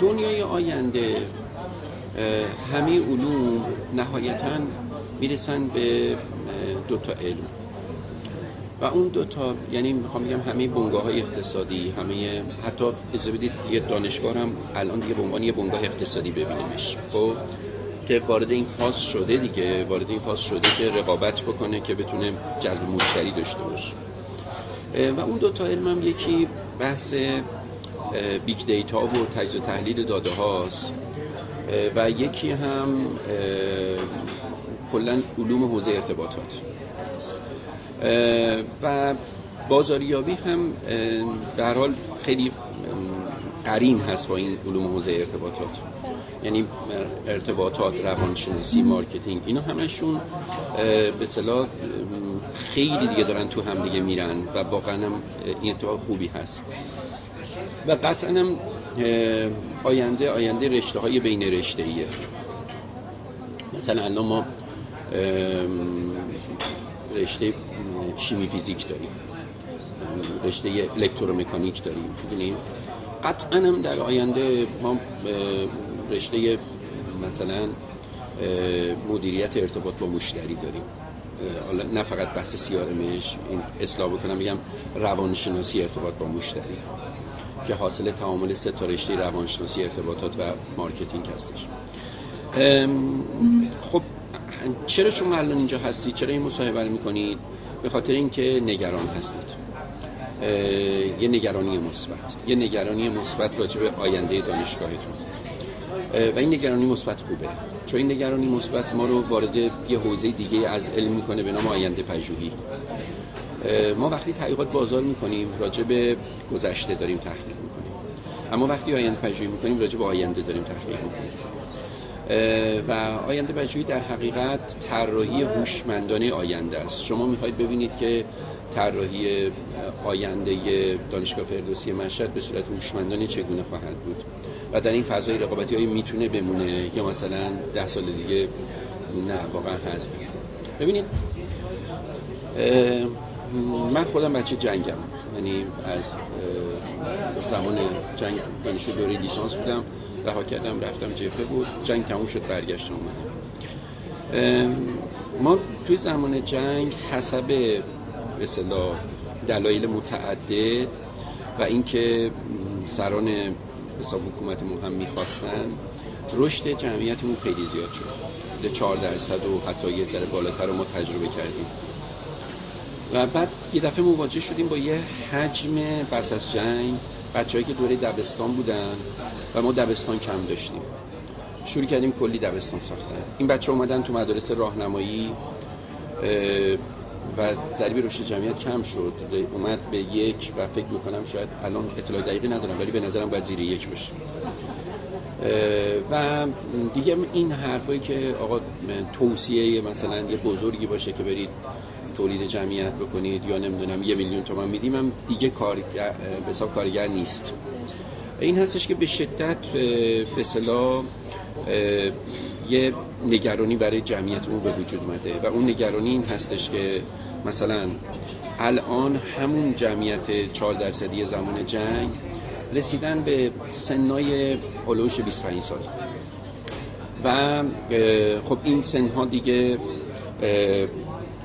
دنیای آینده همه علوم نهایتا می‌رسن به دو تا علم. و اون دوتا یعنی می‌خوام بگم همه بنگاه های اقتصادی همه حتی اجازه بدید یه دانشگاه هم الان دیگه به عنوان یه بنگاه اقتصادی ببینیمش. خب که وارد این فاز شده دیگه وارد این فاز شده که رقابت بکنه که بتونه جذب مشتری داشته باشه. و اون دوتا علم هم یکی بحث big data و تجزیه تحلیل داده هاست. و یکی هم کلا علوم حوزه ارتباطات. و بازاریابی هم در حال خیلی قرین هست با این علوم حوزه ارتباطات. یعنی ارتباطات روانشناسی marketing اینا همشون به صلاح خیلی دیگه دارن تو هم دیگه میرن و واقعا هم این اتفاق خوبی هست. و قطعا هم آینده آینده رشته های بین رشته ایه مثلا الان ما رشته شیمی فیزیک داریم. رشته الکترومکانیک داریم. می‌دونیم قطعا هم در آینده ما رشته مثلا مدیریت ارتباط با مشتری داریم. حالا نه فقط بحث CRM ش این اصلاح بکنم میگم روانشناسی ارتباط با مشتری. که حاصل تعامل سه تا روانشناسی ارتباطات و marketing هستش. خب چرا شما الان اینجا هستید؟ چرا این مصاحبه رو می‌کنید؟ به خاطر اینکه نگران هستید. یه نگرانی مثبت. یه نگرانی مثبت راجع به آینده دانشگاهتون. و این نگرانی مثبت خوبه. چون این نگرانی مثبت ما رو وارد یه حوزه دیگه از علم می‌کنه به نام آینده پژوهی. ما وقتی تحقیقات بازار می‌کنیم راجع به گذشته داریم تحقیق می‌کنیم. اما وقتی آینده پژوهی می‌کنیم راجع به آینده داریم تحقیق می‌کنیم. و آینده پژوهی در حقیقت طراحی هوشمندانه آینده است. شما می‌خواید ببینید که طراحی آینده دانشگاه فردوسی مشهد به صورت هوشمندانه چگونه خواهد بود؟ و در این فضای رقابتی های می‌تونه بمونه یا مثلا ده سال دیگه؟ نه واقعا هست. ببینید من خودم بچه جنگم. یعنی از زمان جنگ دانشجو دوره لیسانس بودم رها کردم رفتم جبهه بود جنگ تموم شد برگشتم اومدم. ما توی زمان جنگ حسب به دلایل متعدد و اینکه سران حساب حکومت هم می‌خواستن رشد جمعیتمون خیلی زیاد شد. 4 درصد و حتی یه ذره بالاتر رو ما تجربه کردیم. و بعد یه دفعه مواجه شدیم با یه حجم پس از جنگ. بچه‌ای که دوره دبستان بودن و ما دبستان کم داشتیم. شروع کردیم کلی دبستان ساختن. این بچه اومدن تو مدارس راهنمایی و ضریب رشد جمعیت کم شد. اومد به یک و فکر می‌کنم شاید الان اطلاع دقیقی ندارم ولی به نظرم باید زیر یک بشه و دیگه این حرفایی که آقا توصیه مثلا یه بزرگی باشه که برید تولید جمعیت بکنید یا نمی‌دونم یه میلیون تومن میدیم هم دیگه کارگر به کارگر نیست. این هستش که به شدت به یه نگرانی برای جمعیتمون به وجود اومده. و اون نگرانی این هستش که مثلا الان همون جمعیت 4 درصدی زمان جنگ رسیدن به سنای هلوش 25 سال. و خب این سنها دیگه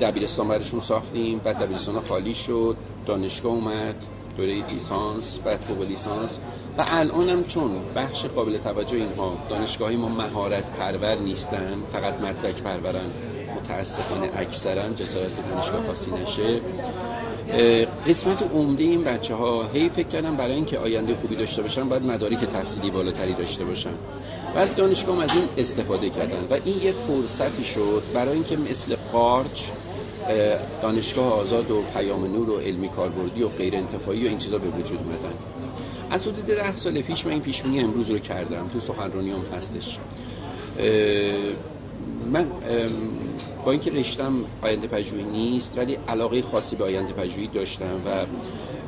دبیرستان برشون ساختیم بعد دبیرستان خالی شد دانشگاه اومد دوره لیسانس بعد فوق لیسانس. و الان هم چون بخش قابل توجه اینها دانشگاهی ما مهارت پرور نیستن فقط مدرک پرورن متاسفانه اکثرا جسارت به دانشگاه خاصی نشه. قسمت عمده این بچه ها هی فکر کردم برای اینکه آینده خوبی داشته باشن باید مدارک تحصیلی بالاتری داشته باشن. بعد دانشگاه از این استفاده کردن و این یک فرصتی شد برای اینکه مثل قارچ دانشگاه آزاد و پیام نور و علمی کاربردی و غیر انتفاعی و این چیزا به وجود اومدن. از حدود ده سال پیش من این پیشمونی امروز رو کردم. تو سخنرانی هم هستش من با اینکه رشتم آینده پژوهی نیست ولی علاقه خاصی به آینده پژوهی داشتم و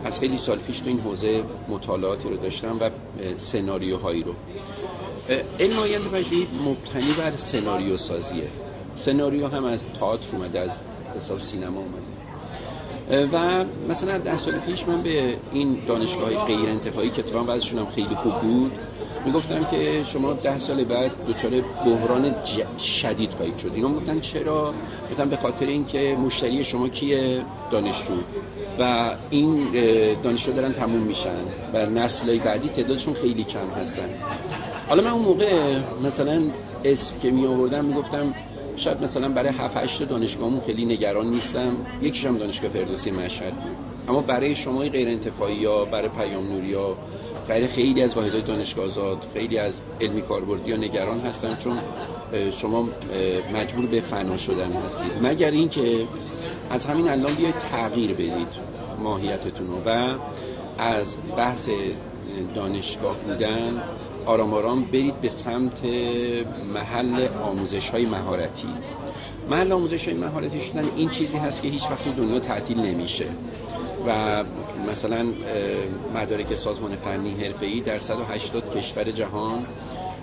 از خیلی سال پیش تو این حوزه مطالعاتی رو داشتم و سناریوهایی رو. علم آینده پژوهی مبتنی بر سناریو سازیه سناریو هم از تئاتر اومده از حساب سینما اومده. و مثلا ده سال پیش من به این دانشگاه غیر انتفاعی که اتفاقا بعضشون هم خیلی خوب بود می‌گفتم که شما ده سال بعد دچار بحران شدید خواهید شد. اینا گفتن چرا؟ گفتم به خاطر اینکه مشتری شما کیه؟ دانشجو. و این دانشجو دارن تموم میشن و نسلهای بعدی تعدادشون خیلی کم هستن. حالا من اون موقع مثلا اسم که می آوردم می‌گفتم شاید مثلا برای 7 8 دانشگاهمون خیلی نگران نیستم. یکیش هم دانشگاه فردوسی مشهد بود. اما برای شما غیر انتفاعی یا برای پیام نوری یا برای خیلی از واحدهای دانشگاه آزاد خیلی از علمی کاربردی یا نگران هستم چون شما مجبور به فنا شدن هستید. مگر اینکه از همین الان بیاید تغییر بدید ماهیتتون رو و از بحث دانشگاه بودن آرام آرام برید به سمت محل آموزش های مهارتی. محل آموزش های مهارتی شدن این چیزی هست که هیچ وقت دنیا تعطیل نمیشه. و مثلا مدارک سازمان فنی حرفه‌ای در 180 کشور جهان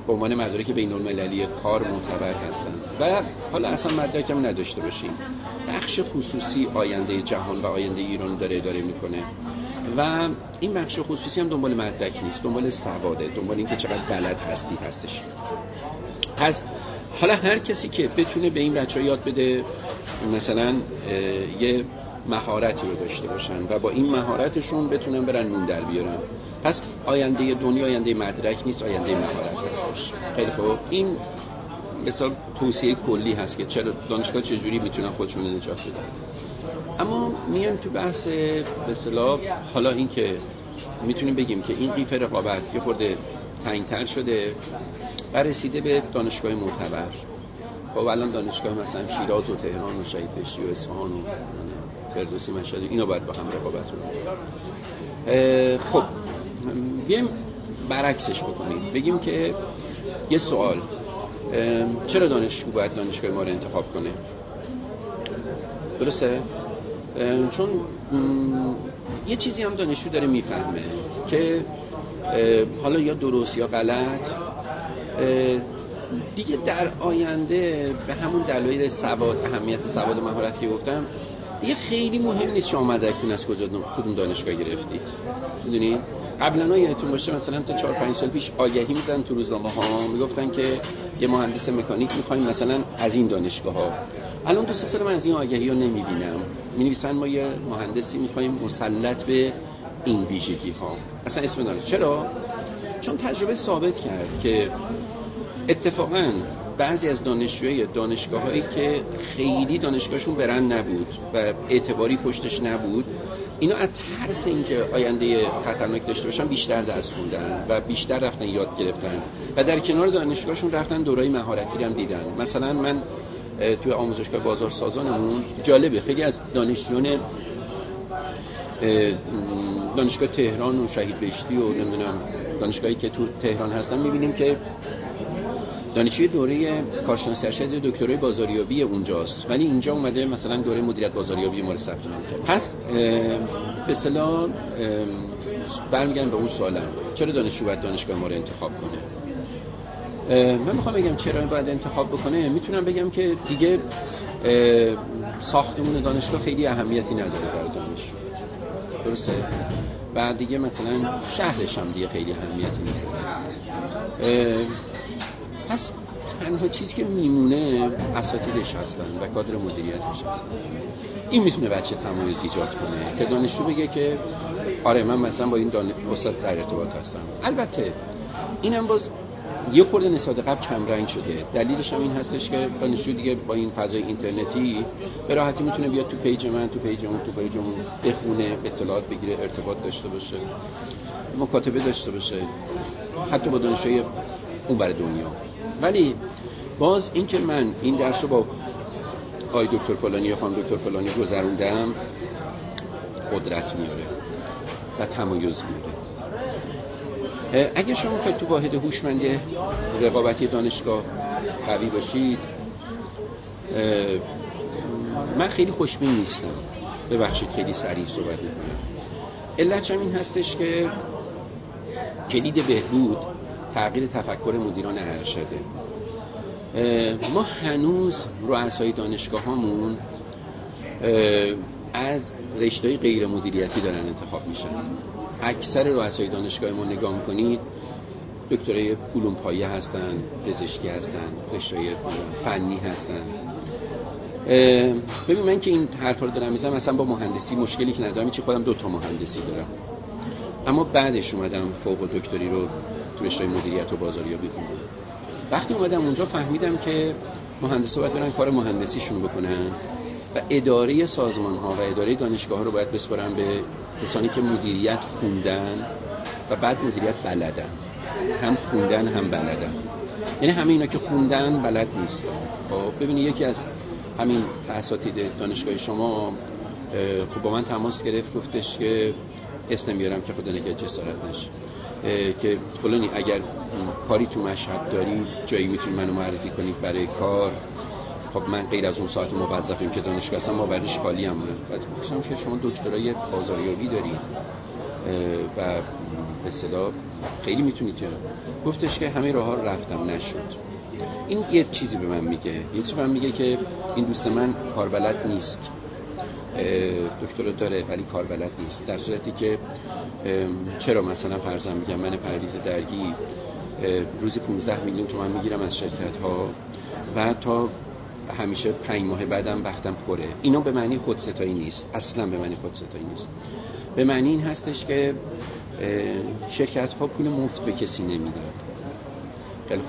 به عنوان مدارک بین المللی کار معتبر هستند. و حالا اصلا مدرک هم نداشته باشیم. بخش خصوصی آینده جهان و آینده ایران داره اداره می‌کنه. و این بخش خصوصی هم دنبال مدرک نیست دنبال سواده دنبال اینکه چقدر بلد هستی هستش. پس حالا هر کسی که بتونه به این بچه یاد بده مثلا یه مهارتی رو داشته باشن و با این مهارتشون بتونن برن نون در بیارن. پس آینده دنیا آینده مدرک نیست آینده مهارت هستش. خیلی خوب. این مثال توصیه کلی هست که چرا دانشگاه چجوری می‌تونن خودشون نجات بدن. اما میان تو بحث به حالا این که می‌تونیم بگیم که این قیف رقابت یه خورده تنگتر شده و رسیده به دانشگاه معتبر. خب الان دانشگاه مثلا شیراز و تهران و شهید بشی و اصفهان و فردوسی مشهد اینا باید با هم رقابت خب بیایم برعکسش بکنیم. بگیم که یه سوال چرا دانشجو باید دانشگاه ما رو انتخاب کنه؟ درسته؟ چون یه چیزی هم دانشجو داره می‌فهمه که حالا یا درست یا غلط دیگه در آینده به همون دلایل سواد اهمیت سواد و مهارت که گفتم دیگه خیلی مهم نیست شما مدرکتون از کجا کدوم دانشگاه گرفتید. می‌دونید قبلا یادتون باشه مثلا تا 4 5 سال پیش آگهی می‌زنن تو روزنامه ها می‌گفتن که یه مهندس مکانیک می‌خوایم مثلا از این دانشگاه ها الان دو سال من از این آگهی ها نمی‌بینم. می نویسن ما یه مهندسی می‌خوایم مسلط به این ویژگی ها اصلا اسم دانش چرا؟ چون تجربه ثابت کرد که اتفاقا بعضی از دانشجوی دانشگاه هایی که خیلی دانشگاهشون برند نبود و اعتباری پشتش نبود اینا از ترس اینکه آینده خطرناک داشته باشن بیشتر درس خوندن و بیشتر رفتن یاد گرفتن و در کنار دانشگاهشون رفتن دورای مهارتی هم دیدن. مثلا من توی آموزشگاه بازار سازانمون جالبه. خیلی از دانشجویان دانشگاه تهران و شهید بهشتی و نمی‌دونم دانشگاهی که تو تهران هستن می‌بینیم که دانشجوی دوره کارشناسی ارشد دکترای بازاریابی اونجاست. ولی اینجا اومده مثلا دوره مدیریت بازاریابی ما رو ثبت نام کرد. پس به اصطلاح برمیگردم به اون سوالم. چرا دانشجو باید دانشگاه ما رو انتخاب کنه؟ من می‌خوام بگم چرا باید انتخاب بکنه. می‌تونم بگم که دیگه ساختمون دانشگاه خیلی اهمیتی نداره برای دانشجو درسته؟ و دیگه مثلا شهرش هم دیگه خیلی اهمیتی نداره. پس تنها چیزی که میمونه اساتیدش هستن و کادر مدیریتش هستن. این می‌تونه بچه تمایز ایجاد کنه که دانشجو بگه که آره من مثلا با این دان... استاد در ارتباط هستم. البته اینم باز یه خورده نسبت قبل کم رنگ شده. دلیلش هم این هستش که دانشجو دیگه با این فضای اینترنتی به راحتی می‌تونه بیاد تو page من تو page اون تو page اون بخونه اطلاعات بگیره ارتباط داشته باشه مکاتبه داشته باشه حتی با دانشجوی اون برای دنیا. ولی باز اینکه من این درس رو با آقای دکتر فلانی یا خانم دکتر فلانی گذروندم قدرت میاره و تمایز میاره. اگه شما که تو واحد هوشمند رقابتی دانشگاه قوی باشید من خیلی خوشبین نیستم. ببخشید خیلی سریع صحبت می‌کنم. علت این هستش که کلید بهبود تغییر تفکر مدیران ارشده. ما هنوز رؤسای دانشگاه هامون از رشته غیر مدیریتی دارن انتخاب میشن. اکثر رؤسای دانشگاه ما نگاه می‌کنید دکترای علوم پایه هستن پزشکی هستن رشته فنی هستن. ببین من که این حرفا رو دارم می‌زنم مثلا با مهندسی مشکلی که ندارم چی خودم دو تا مهندسی دارم. اما بعدش اومدم فوق دکتری رو تو رشته مدیریت و بازاریابی خوندم وقتی اومدم اونجا فهمیدم که مهندسا باید برن کار مهندسیشون بکنن و اداره سازمان ها و اداره دانشگاه ها رو باید بسپارن به کسانی که مدیریت خوندن و بعد مدیریت بلدن. هم خوندن هم بلدن. یعنی همه اینا که خوندن بلد نیستن. خب ببینید یکی از همین اساتید دانشگاه شما خب با من تماس گرفت گفتش که اسم نمیارم که خدا نگه جسارت نشه. که فلانی اگر کاری تو مشهد داری جایی می‌تونی منو معرفی کنید برای کار. خب من غیر از اون ساعت موظفیم که دانشگاه هستم ما برایش خالی هم بعد گفتم که شما دکترای بازاریابی دارید. و به صدا خیلی می‌تونید گفتش که همه راه ها رفتم نشد. این یه چیزی به من میگه. یه چیزی به من میگه که این دوست من کاربلد نیست. دکتر داره ولی کاربلد نیست. در صورتی که چرا مثلا فرضم میگم من پرویز درگی روزی 15 میلیون تومن می‌گیرم از شرکت ها و تا همیشه پنج ماه بعدم وقتم پره. اینا به معنی خودستایی نیست. اصلا به معنی خودستایی نیست. به معنی این هستش که شرکت ها پول مفت به کسی نمیدن. خیلی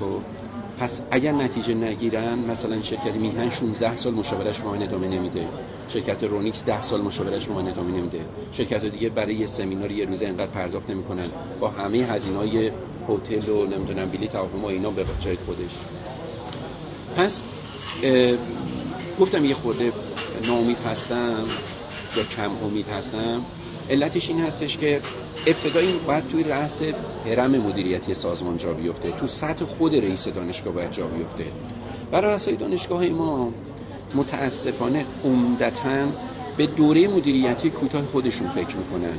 پس اگر نتیجه نگیرن مثلا شرکت میهن 16 سال مشاورش ما ادامه نمیده. شرکت رونیکس 10 سال مشاورش ما ادامه نمیده. شرکت دیگه برای یه سمینار یه روزه انقدر پرداخت نمی‌کنن. با همه هزینه‌های هتل و نمی‌دونم بلیط هواپیما اینا به جای خودش. پس گفتم یه خورده ناامید هستم یا کم امید هستم علتش این هستش که ابتدا این باید توی رأس هرم مدیریتی سازمان جا بیفته تو سطح خود رئیس دانشگاه باید جا بیفته. برای رأسای دانشگاه ما متاسفانه عمدتا به دوره مدیریتی کوتاه خودشون فکر می‌کنن.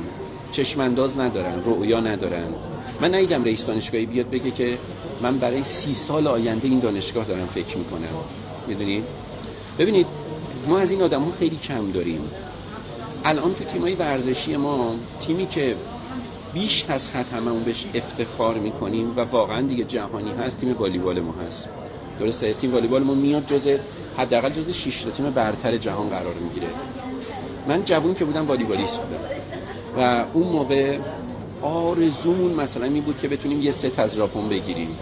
چشمانداز ندارن رؤیا ندارن. من نیدم رئیس دانشگاهی بیاد بگه که من برای سی سال آینده این دانشگاه دارم فکر می‌کنم. می‌دونید ببینید ما از این آدم ها خیلی کم داریم. الان تو تیمای ورزشی ما تیمی که بیش از حد هممون بهش افتخار می‌کنیم و واقعا دیگه جهانی هست تیم والیبال ما هست. درسته؟ تیم والیبال ما میاد جز حداقل جز 6 تا تیم برتر جهان قرار می‌گیره. من جوون که بودم والیبالیست بودم. و اون موقع آرزومون مثلا می بود که بتونیم یه ست از ژاپن بگیریم.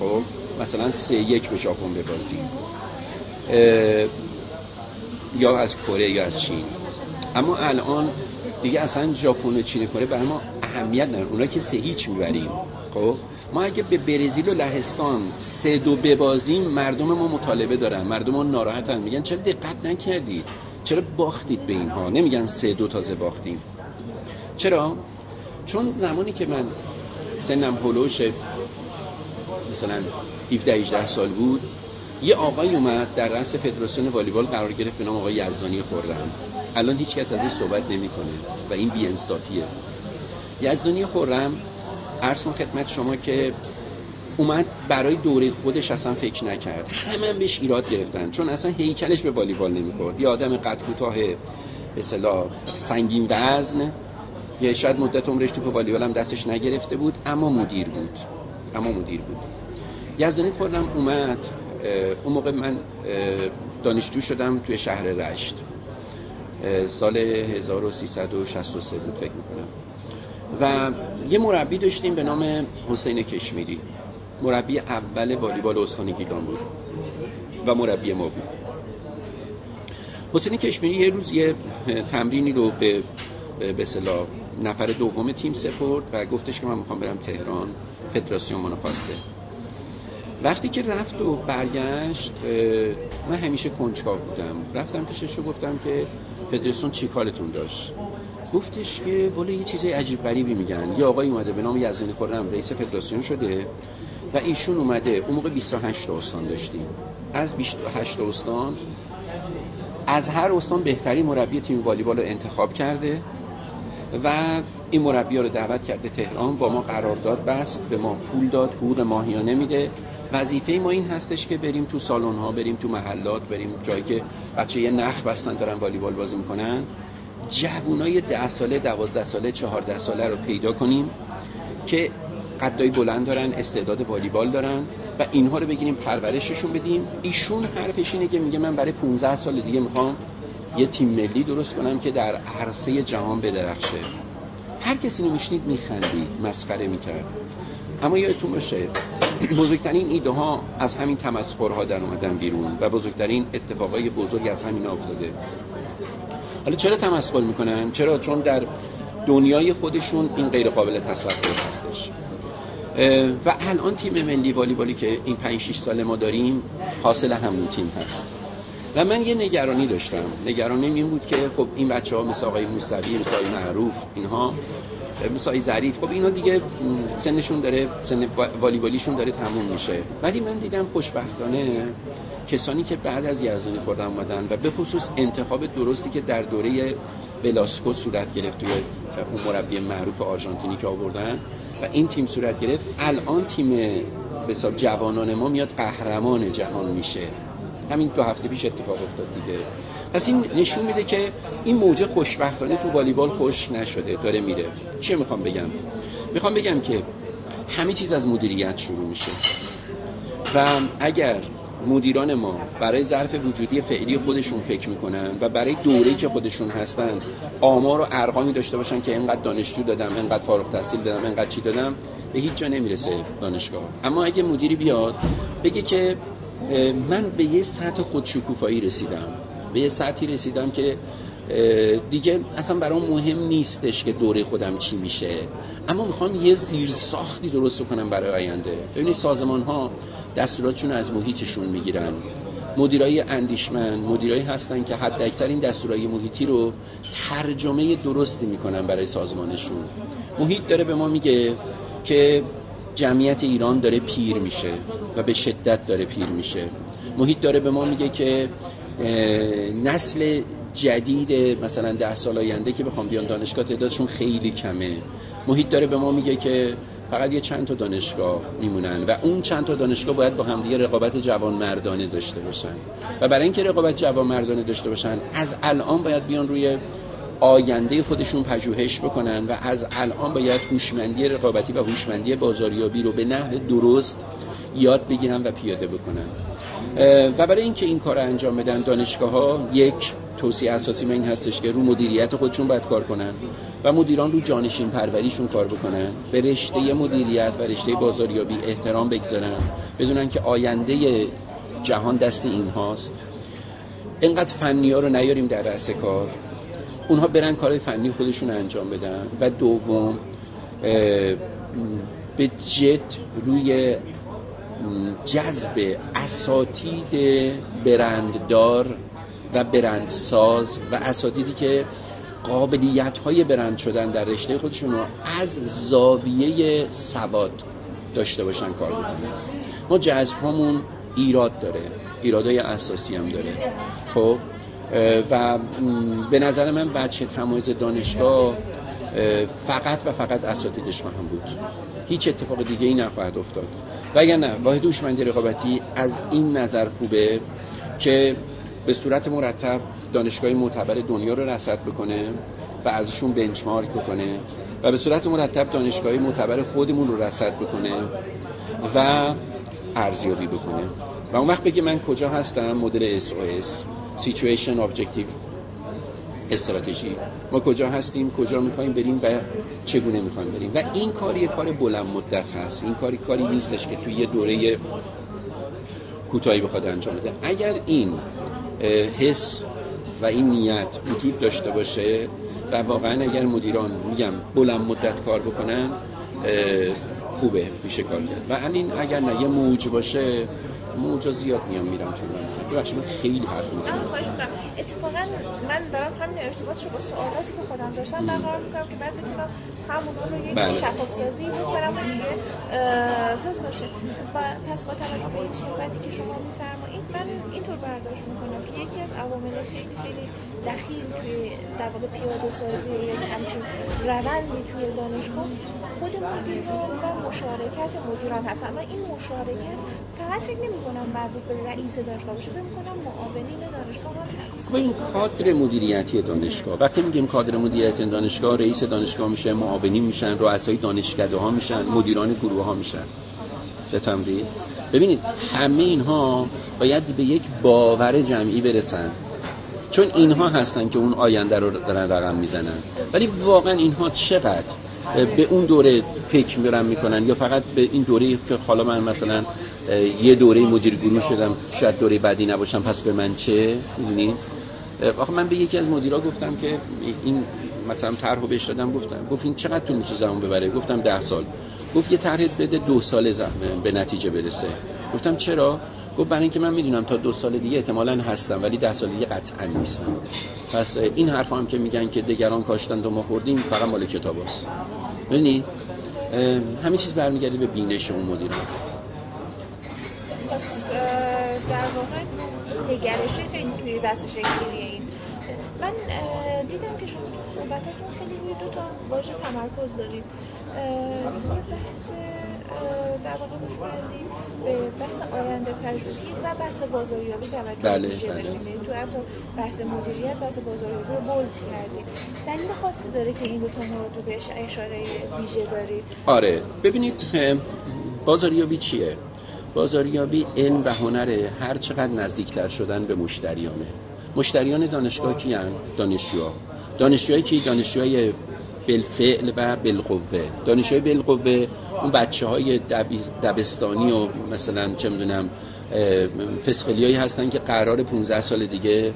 خب؟ مثلا سه یک به ژاپن ببازیم. یا از کره یا از چین. اما الان دیگه اصلا ژاپن و چین کره برای ما اهمیت نداره اونا که سه هیچ می‌بریم. خب؟ ما اگه به برزیل و لهستان سه دو ببازیم مردم ما مطالبه دارن. مردم ما ناراحتن. میگن چرا دقت نکردید؟ چرا باختید به اینها؟ نمیگن سه دو تازه باختیم. چرا؟ چون زمانی که من سنم هلوش مثلا 17 18 سال بود یه آقای اومد در رأس فدراسیون والیبال قرار گرفت به نام آقای یزدانی خورم الان هیچ کس ازش صحبت نمی‌کنه و این بی‌انصافیه. یزدانی خورم. عرض خدمت شما که اومد برای دوره خودش اصلا فکر نکرد. همه هم بهش ایراد گرفتن. چون اصلا هیکلش به والیبال نمی‌خورد. یه آدم قد کوتاه به اصطلاح سنگین وزن یه شاید مدت عمرش تو والیبال هم دستش نگرفته بود اما مدیر بود. اما مدیر بود. یزدانی خورم اومد. اون موقع من دانشجو شدم توی شهر رشت. سال 1363 بود فکر می‌کنم. و یه مربی داشتیم به نام حسین کشمیری. مربی اول والیبال استان گیلان بود و مربی ما بود. حسین کشمیری یه روز یه تمرینی رو به به نفر دوم تیم سپورت و گفتش که من می‌خوام برم تهران فدراسیون منو خواسته وقتی که رفت و برگشت من همیشه کنجکاو بودم. رفتم پیشش رو گفتم که فدراسیون چی کارتون داشت؟ گفتش که ولی یه چیزای عجیب غریبی میگن. یه آقای اومده به نام یزدانی خورم رئیس فدراسیون شده و ایشون اومده. اون موقع 28 استان داشتیم. از 28 استان از هر استان بهتری مربی تیم والیبال رو انتخاب کرده و این مربی رو دعوت کرده تهران با ما قرارداد بست به ما پول داد حقوق ماهیانه میده. وظیفه ما این هستش که بریم تو سالن ها بریم تو محلات بریم جایی که بچه یه نخ بستن دارن والیبال بازی می‌کنن. جوانای ده ساله دوازده ساله چهارده ساله رو پیدا کنیم که قدای بلند دارن استعداد والیبال دارن و اینها رو بگیریم پرورششون بدیم. ایشون حرفش اینه که میگه من برای 15 سال دیگه می‌خوام یه تیم ملی درست کنم که در عرصه جهان بدرخشه. هر کسی رو میشنید میخندید مسخره می‌کرد. اما یادتون باشه بزرگترین ایده ها از همین تمسخرها در اومدن بیرون و بزرگترین اتفاقای بزرگ از همین افتاده. حالا چرا تمسخر می‌کنن؟ چرا؟ چون در دنیای خودشون این غیر قابل تصور هستش. و الان تیم ملی والیبالی که این 5 6 سال ما داریم حاصل همون تیم هست. و من یه نگرانی داشتم. نگرانی این بود که خب این بچه ها مثل آقای موسوی مثل آقای معروف اینها مثل ظریف. خب اینا دیگه سنشون داره سن والیبالیشون داره تموم میشه. ولی من دیدم خوشبختانه کسانی که بعد از یزدانی خوردن اومدن و به خصوص انتخاب درستی که در دوره بلاسکو صورت گرفت توی اون مربی معروف آرژانتینی که آوردن و این تیم صورت گرفت الان تیم به جوانان ما میاد قهرمان جهان میشه. همین دو هفته پیش اتفاق افتاد دیگه. پس این نشون میده که این موجه خوشبختانه تو والیبال خوش نشده داره میره. چه می‌خوام بگم؟ می‌خوام بگم که همه چیز از مدیریت شروع میشه. و اگر مدیران ما برای ظرف وجودی فعلی خودشون فکر می‌کنن و برای دوره که خودشون هستن آمار و ارقامی داشته باشن که اینقدر دانشجو دادم اینقدر فارغ تحصیل دادم اینقدر چی دادم به هیچ جا نمی‌رسه دانشگاه. اما اگه مدیری بیاد بگه که من به یه سطح خودشکوفایی رسیدم. به یه سطحی رسیدم که دیگه اصلا برام مهم نیستش که دوره خودم چی میشه. اما می‌خوام یه زیر ساختی درست کنم برای آینده. ببینید سازمان ها دستوراتشون از محیطشون می‌گیرن. مدیرای اندیشمند مدیرایی هستن که حد اکثر این دستورای محیطی رو ترجمه درستی می‌کنن برای سازمانشون. محیط داره به ما میگه که جمعیت ایران داره پیر میشه و به شدت داره پیر میشه. محیط داره به ما میگه که نسل جدید مثلا ده سال آینده که بخوام بیان دانشگاه تعدادشون خیلی کمه. محیط داره به ما میگه که فقط یه چند تا دانشگاه میمونن و اون چند تا دانشگاه باید با همدیگه رقابت جوان مردانه داشته باشن. و برای اینکه رقابت جوان مردانه داشته باشن از الان باید بیان روی آینده خودشون پژوهش بکنن و از الان باید هوشمندی رقابتی و هوشمندی بازاریابی رو به نحو درست یاد بگیرن و پیاده بکنن. و برای اینکه این کار انجام بدن دانشگاه ها یک توصیه اساسی من این هستش که رو مدیریت خودشون باید کار کنن و مدیران رو جانشین پروریشون کار بکنن به رشته مدیریت و رشته بازاریابی احترام بگذارن بدونن که آینده جهان دست این هاست اینقدر فنی ها رو نیاریم در رأس کار. اونها برن کار فنی خودشون انجام بدن. و دوم به جد روی جذب اساتید برنددار و برندساز و اساتیدی که قابلیت های برند شدن در رشته خودشون رو از زاویه سواد داشته باشن کار بکنن ما جذب همون ایراد داره ایرادای اساسی هم داره. خب و به نظر من بچه تمایز دانشگاه فقط و فقط اساتیدش خواهم بود. هیچ اتفاق دیگه ای نخواهد افتاد. و اگر نه واحد هوشمندی رقابتی از این نظر خوبه که به صورت مرتب دانشگاه معتبر دنیا رو رصد بکنه و ازشون بنچمارک بکنه و به صورت مرتب دانشگاه معتبر خودمون رو رصد بکنه و ارزیابی بکنه. و اون وقت بگه من کجا هستم؟ مدل SOS Situation Objective استراتژی. ما کجا هستیم کجا می‌خوایم بریم و چگونه می‌خوایم بریم. و این کاری یه کار بلند مدت هست. این کاری کاری نیستش که توی یه دوره کوتاهی بخواد انجام بده. اگر این حس و این نیت وجود داشته باشه و واقعا اگر مدیران میگم بلند مدت کار بکنن خوبه میشه کار کرد. و این اگر نه یه موج باشه موجا زیاد میام میرم تو ببخشید من خیلی حرف می‌زنم. اتفاقا من دارم همین ارتباطش رو با سوالاتی که خودم داشتم. برقرار می‌کنم که بعد بتونم همون رو یک بله. شفاف سازی بکنم و دیگه ساز باشه. پس با توجه به این صحبتی که شما میفرمایید من اینطور برداشت می‌کنم که یکی از عوامل خیلی خیلی دخیل توی در واقع پیاده سازی یک همچین روندی توی دانشگاه خود مدیران و مشارکت مدیران هستن و این مشارکت فقط فکر نمی می‌کنم مربوط به رئیس دانشگاه باشه فکر می‌کنم معاونین دانشگاه هم خب این کادر مدیریتی دانشگاه وقتی میگیم کادر مدیریتی دانشگاه رئیس دانشگاه میشه معاونین میشن رؤسای دانشکده ها میشن مدیران گروه ها میشن. بتمدید ببینید همه اینها باید به یک باور جمعی برسن. چون اینها هستن که اون آینده رو دارن رقم می‌زنن. ولی واقعا اینها چقدر به اون دوره فکر میرن می‌کنن یا فقط به این دوره که حالا من مثلا یه دوره مدیر گروه شدم شاید دوره بعدی نباشم پس به من چه؟ می‌دونید آخه من به یکی از مدیرا گفتم که این مثلا طرح رو بهش دادم گفتم گفت این چقدر طول میشه زمان ببره؟ گفتم ده سال. گفت یه طرح بده دو سال زمان به نتیجه برسه. گفتم چرا؟ گفت برای اینکه من می‌دونم تا دو سال دیگه احتمالا هستم ولی ده سال دیگه قطعا نیستم. پس این حرف هم که میگن که دگران کاشتن و ما خوردیم فقط مال کتاب هست ببینید همه چیز برمیگرده به بینش اون مدیر. پس در واقع نگرشه خیلی توی شکلی این من دیدم که شما تو صحبتاتون خیلی روی دو تا واژه تمرکز دارید. بحث در واقع به بحث آینده پژوهی و بحث بازاریابی توجه بله، ویژه بله. داشتیم. یعنی تو حتی بحث مدیریت بحث بازاریابی رو بولد کردیم دلیل خاصی داره که این دو تا مورد رو بهش اشاره ویژه دارید آره. ببینید بازاریابی چیه؟ بازاریابی علم و هنر هر چقدر نزدیکتر شدن به مشتریانه. مشتریان دانشگاه کی هن؟ دانشجوها. دانشجوهایی که دانشجوهای بالفعل و بالقوه. دانشجوهای بالقوه اون بچه های دبستانی و مثلا چه می‌دونم فسقلی هستن که قرار 15 سال دیگه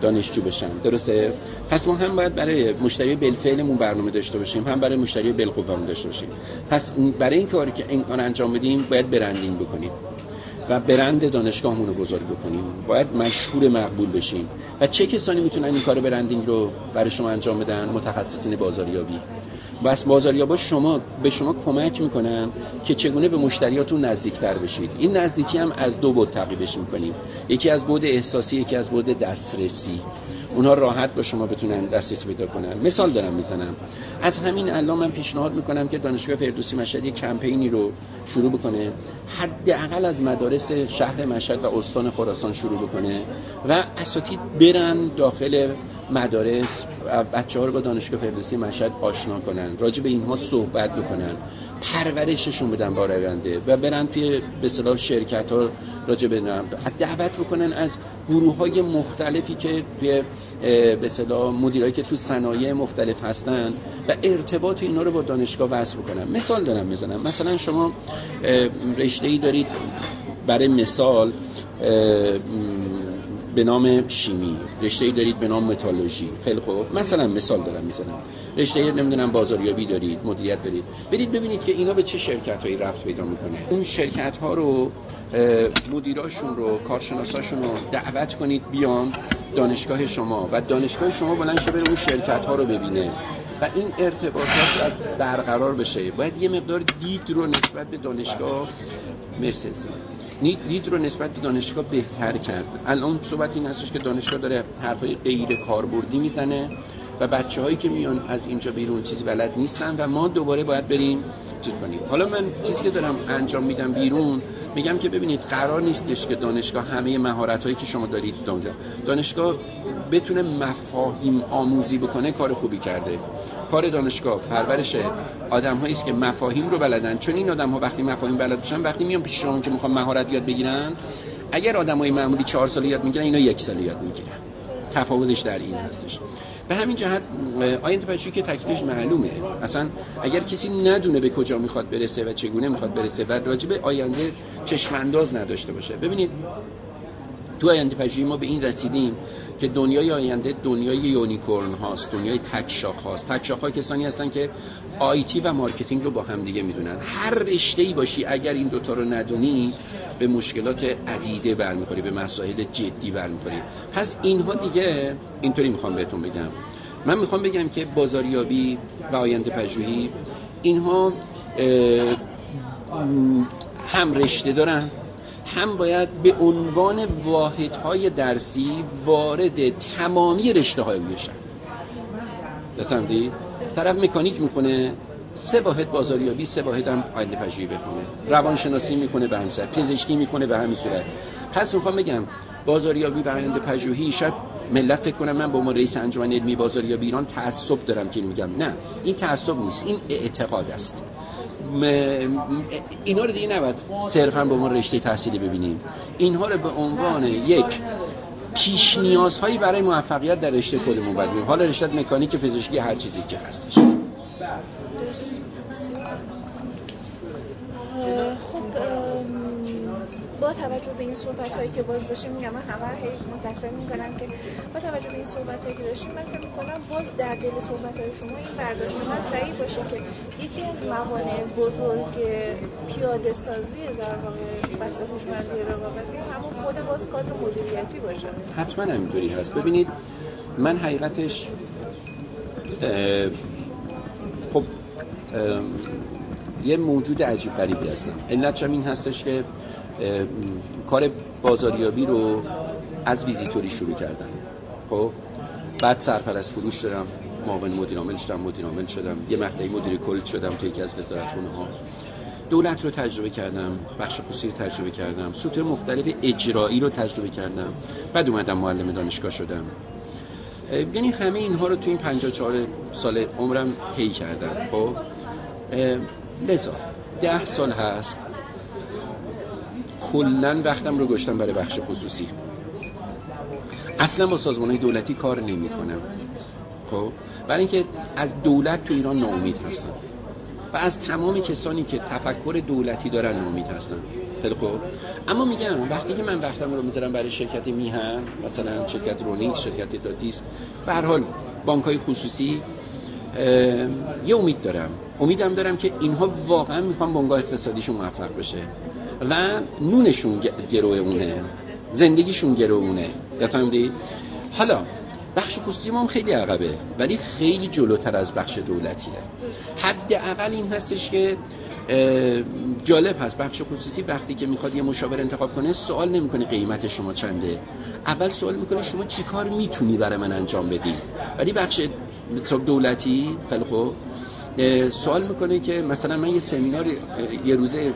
دانشجو بشن. درسته؟ پس ما هم باید برای مشتری بالفعلمون برنامه داشته باشیم هم برای مشتری بالقوهمون داشته باشیم. پس برای این کاری که این کار انجام بدیم باید برندینگ بکنیم. و برند دانشگاهمون رو بزرگ بکنیم. باید مشهور مقبول بشیم. و چه کسانی می‌تونن این کار برندینگ رو برای شما انجام بدن؟ متخصصین بازاریابی. بس بازاریابا شما به شما کمک می‌کنن که چگونه به مشتریاتون نزدیکتر بشید. این نزدیکی هم از دو بود تعقیبش می‌کنیم. یکی از بود احساسی یکی از بود دسترسی. اونها راحت با شما بتونن دسترسی پیدا کنن. مثال دارم می‌زنم. از همین الان من پیشنهاد می‌کنم که دانشگاه فردوسی مشهد یک کمپینی رو شروع بکنه. حداقل از مدارس شهر مشهد و استان خراسان شروع بکنه و اساتید برن داخل مدارس بچه ها رو با دانشگاه فردوسی مشهد آشنا کنن راجع به اینها صحبت بکنن. پرورششون بدن با رونده و برن توی به صلاح شرکت ها راجع به دعوت بکنن از گروه های مختلفی که توی به صلاح مدیرایی که تو صنایع مختلف هستن و ارتباط اینا رو با دانشگاه وصل بکنن. مثال دارم می‌زنم. مثلا شما رشته ای دارید برای مثال به نام شیمی. رشته ای دارید به نام متالوژی. خیلی خوب. مثلا مثال دارم می‌زنم. رشته ای نمی‌دونم بازاریابی دارید مدیریت دارید. برید ببینید که اینا به چه شرکت هایی رفت پیدا می‌کنه. اون شرکت ها رو مدیراشون رو کارشناساشون رو دعوت کنید بیان دانشگاه شما و دانشگاه شما بلند شه بره اون شرکت ها رو ببینه. و این ارتباطات برقرار بشه. باید یه مقدار دید رو نسبت به دانشگاه مرسی. دید رو نسبت به دانشگاه بهتر کرد الان صحبت این هستش که دانشگاه داره حرفای غیر کاربردی می‌زنه و بچه هایی که میان از اینجا بیرون چیزی بلد نیستن و ما دوباره باید بریم چیز کنیم. حالا من چیزی که دارم انجام میدم بیرون میگم که ببینید قرار نیستش که دانشگاه همه مهارت هایی که شما دارید دانشگاه بتونه مفاهیم آموزی بکنه کار خوبی کرده. کار دانشگاه پرورش آدم هایی است که مفاهیم رو بلدن. چون این آدم ها وقتی مفاهیم بلد بشن وقتی میان پیش شما که می‌خوان مهارت یاد بگیرن اگر آدم های معمولی چهار سال یاد می‌گیرن اینا یک سال یاد می‌گیرن. تفاوتش در این هستش. به همین جهت آینده پژوهی که تکلیفش معلومه. اصلا اگر کسی ندونه به کجا می‌خواد برسه و چگونه می‌خواد برسه و راجع به آینده چشم انداز نداشته باشه. ببینید تو آینده ما به این رسیدیم. که دنیای آینده دنیای unicorn هاست دنیای تک شاخ هاست. تک شاخ ها کسانی هستن که IT و marketing رو با هم دیگه می‌دونن. هر رشته ای باشی اگر این دوتا رو ندونی به مشکلات عدیده برمیخوری به مسائل جدی برمیخوری. پس اینها دیگه اینطوری می‌خوام بهتون بگم. من می‌خوام بگم که بازاریابی و آینده پژوهی اینها هم رشته دارن هم باید به عنوان واحدهای درسی وارد تمامی رشته های بشن. دید؟ طرف مکانیک می‌کنه سه واحد بازاریابی سه واحد هم آینده پژوهی بخونه. روانشناسی می‌کنه به همین پزشکی می‌کنه به همین صورت. پس می‌خوام بگم بازاریابی و آینده پژوهی شاید ملت فکر کنم من به عنوان رئیس انجمن علمی بازاریابی ایران تعصب دارم که میگم. نه این تعصب نیست این اعتقاد است. اینا رو دیگه نباید صرفا به عنوان رشته تحصیلی ببینیم. اینها رو به عنوان یک پیش نیازهایی برای موفقیت در رشته خودمون بدیم حالا رشته مکانیک پزشکی هر چیزی که هستش. با توجه به این صحبت هایی که باز داشتیم میگم من همه هی متصل می‌کنم که با توجه به این صحبت هایی که داشتیم من فکر می‌کنم باز در دل صحبت های شما این برداشت من صحیح باشه که یکی از موانع بزرگ پیاده سازی در واقع بحث هوشمندی رقابتی همون خود باز کادر مدیریتی باشه. حتما همینطوری هست. ببینید من حقیقتش خب یه موجود عجیب غریبی هستم. علت این هستش که کار بازاریابی رو از ویزیتوری شروع کردم. خب؟ بعد سرپرست فروش دارم معاون مدیر عامل شدم مدیر عامل شدم یه مقطعی مدیر کل شدم تو یکی از وزارتخونه ها دولت رو تجربه کردم بخش خصوصی رو تجربه کردم سوتر مختلف اجرایی رو تجربه کردم. بعد اومدم معلم دانشگاه شدم. یعنی همه اینها رو تو این 54 سال عمرم طی کردم. خب؟ لذا ده سال هست کلا وقتم رو گشتم برای بخش خصوصی. اصلا با سازمان های دولتی کار نمی کنم خب؟ برای اینکه از دولت تو ایران ناامید هستن و از تمام کسانی که تفکر دولتی دارن ناامید هستن. خیلی خوب. اما میگم وقتی که من وقتم رو می‌ذارم برای شرکت میهن مثلا شرکت رونیک شرکت داتیس به هر حال بانک های خصوصی یه امید دارم. امیدم دارم که اینها واقعا می‌خوان بنگاه اقتصادیشون موفق بشه. و نونشون گروه اونه زندگیشون گروه اونه دی؟ حالا بخش خصوصی ما هم خیلی عقبه ولی خیلی جلوتر از بخش دولتیه. حد اقل این هستش که جالب هست. بخش خصوصی وقتی که می‌خواد یه مشاور انتخاب کنه سوال نمی‌کنه قیمت شما چنده. اول سوال می‌کنه شما چی کار می‌تونی برای من انجام بدی؟ ولی بخش دولتی خیلی خوب. سوال می‌کنه که مثلا من یه سمینار یه روزه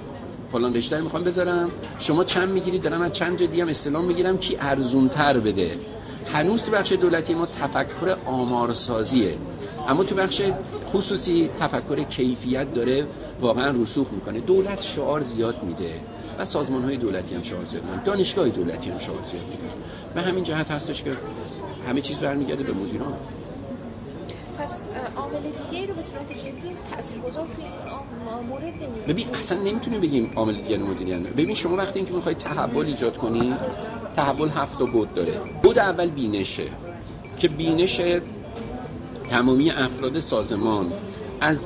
فلان رشته می‌خوام بذارم. شما چند می‌گیرید؟ دارم من چند جدی هم استلام می‌گیرم کی ارزون تر بده. هنوز تو بخش دولتی ما تفکر آمارسازیه. اما تو بخش خصوصی تفکر کیفیت داره واقعا رسوخ می‌کنه. دولت شعار زیاد میده. و سازمان های دولتی هم شعار زیاد میدن. دانشگاه دولتی هم شعار زیاد میده و همین جهت هستش که همه چیز برمیگرده به مدیران. پس عامل دیگه رو به صورت جدی تاثیرگذار توی مورد نمی‌دونیم ببین اصلا نمی‌تونیم بگیم عامل دیگه مدیریت ببین شما وقتی اینکه می‌خوای تحول ایجاد کنی تحول هفت بود داره. بود اول بینشه که بینش تمامی افراد سازمان از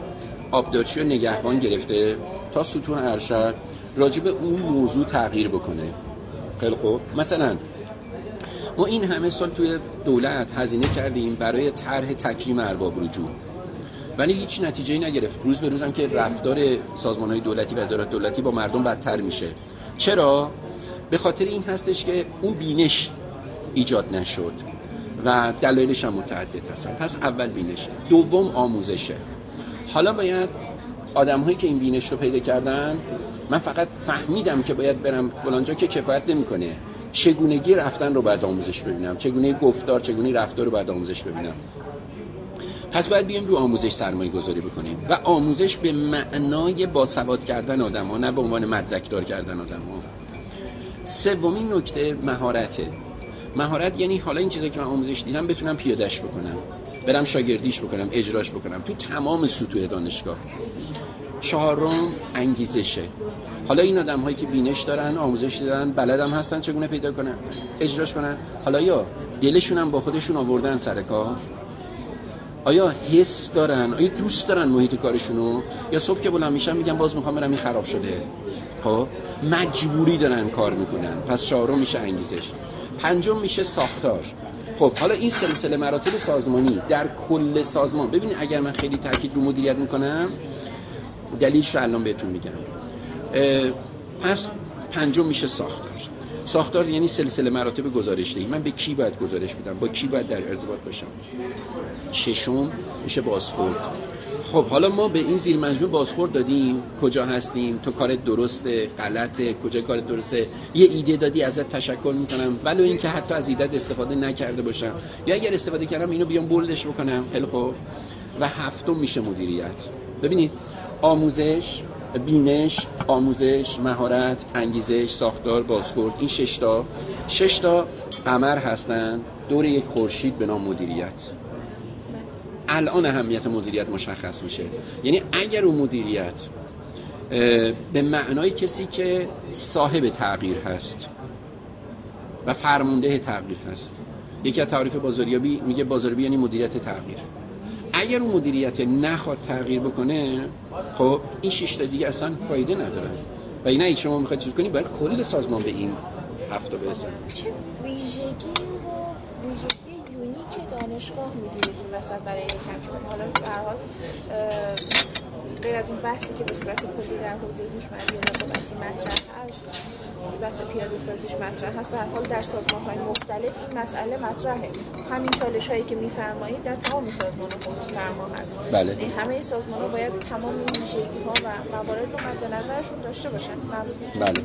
آبدارچی و نگهبان گرفته تا ستون ارشد راجب اون موضوع تغییر بکنه. خیلی خوب. مثلا ما این همه سال توی دولت هزینه کردیم برای طرح تکریم ارباب رجوع. ولی هیچ نتیجه نگرفت. روز به روزم که رفتار سازمان های دولتی و ادارات دولتی با مردم بدتر میشه. چرا؟ به خاطر این هستش که اون بینش ایجاد نشد و دلایلش هم متعدد هستن. پس اول بینش دوم آموزشه. حالا باید آدم هایی که این بینش رو پیدا کردن من فقط فهمیدم که باید برم فلانجا که کفایت نمی‌کنه. چگونگی رفتن رو باید آموزش ببینم؟ چگونه گفتار چگونه رفتار رو باید آموزش ببینم؟ پس باید بیم رو آموزش سرمایه گذاری بکنیم و آموزش به معنای باسواد کردن آدم ها نه به عنوان مدرک دار کردن آدم ها سومین نکته مهارته. مهارت یعنی حالا این چیزایی که من آموزش دیدم بتونم پیادش بکنم. برم شاگردیش بکنم اجراش بکنم. تو تمام سطوح دانشگاه. چهارم انگیزشه. حالا این آدم هایی که بینش دارن آموزش دارن بلدم هستن چگونه پیدا کنن اجراش کنن. حالا یا دلشون هم با خودشون آوردن سر کار؟ آیا حس دارن؟ آیا دوست دارن محیط کارشونو؟ یا صبح که بلند میشن میگن باز می‌خوام برم این خراب شده. خب؟ مجبوری دارن کار می‌کنن. پس چهارم میشه انگیزش. پنجم میشه ساختار. خب حالا این سلسله مراتب سازمانی در کل سازمان ببینید اگر من خیلی تاکید رو مدیریت می‌کنم دلیلش رو الان بهتون میگم. پس پنجم میشه ساختار. ساختار یعنی سلسله مراتب گزارش دهی من به کی باید گزارش بدم؟ با کی باید در ارتباط باشم؟ ششم میشه بازخورد. خب حالا ما به این زیر مجموعه بازخورد دادیم. کجا هستیم؟ تو کارت درسته؟ غلطه؟ کجا کارت درسته؟ یه ایده دادی ازت تشکر می‌کنم. ولو اینکه حتی از ایده استفاده نکرده باشم. یا اگر استفاده کردم اینو بیام بولدش بکنم. خیلی خوب. و هفتم میشه مدیریت. ببینید آموزش بینش آموزش مهارت انگیزش ساختار بازخورد این شش تا. قمر هستن. دور یک خورشید به نام مدیریت. الان اهمیت مدیریت مشخص میشه. یعنی اگر اون مدیریت به معنای کسی که صاحب تغییر هست و فرمانده تغییر هست. یکی از تعریف بازاریابی میگه بازاریابی یعنی مدیریت تغییر. اگر اون مدیریت نخواد تغییر بکنه خب این شش تا دیگه اصلا فایده نداره. و اینا اگه شما می‌خواید چیز کنید باید کل سازمان به این هفته برسن چه ویژگی رو ویژگی یونیک دانشگاه می‌دونید این وسط برای کم حالا به حال غیر از اون بحثی که به صورت کلی در حوزه هوشمندی و مطرح هست بحث پیاده سازیش مطرح هست. به هر حال در سازمان های مختلف این مسئله مطرحه. همین چالش هایی که میفرمایید در تمام سازمان فرما هست. بله. یعنی همه سازمان ها باید تمام این ویژگی ها و موارد رو مد نظرشون داشته باشن. بله.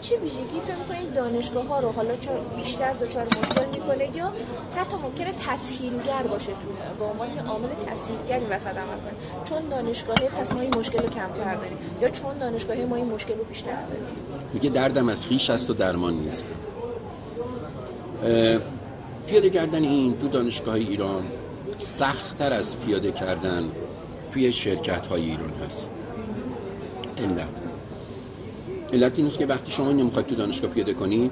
چه ویژگی فکر کنید دانشگاه ها رو حالا چرا بیشتر دچار مشکل می‌کنه یا حتی ممکنه تسهیلگر باشه تو به عنوان یه عامل تسهیلگری وسط عمل کنه؟ چون دانشگاهه پس ما این مشکل رو کمتر داریم. یا چون دانشگاهه ما این مشکل رو بیشتر داریم. میگه دردم از خیش است و درمان نیست. پیاده کردن این تو دانشگاه ایران سختتر از پیاده کردن توی شرکت های ایران هست. علت علت این که وقتی شما نمی‌خواید تو دانشگاه پیاده کنید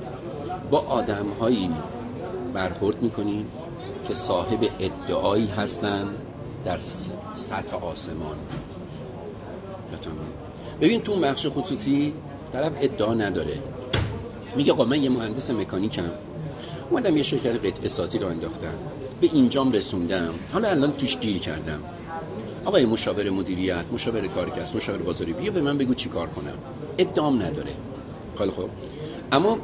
با آدم هایی برخورد می‌کنید که صاحب ادعایی هستن در سطح آسمان. ببین تو بخش خصوصی طرف ادعا نداره. میگه آقا من یه مهندس مکانیکم. اومدم یه شرکت قطعه سازی رو انداختم. به اینجام رسوندم. حالا الان توش گیر کردم. آقای مشاور مدیریت مشاور کارکس مشاور بازاری بیا به من بگو چی کار کنم. ادام نداره. خیلی خوب. اما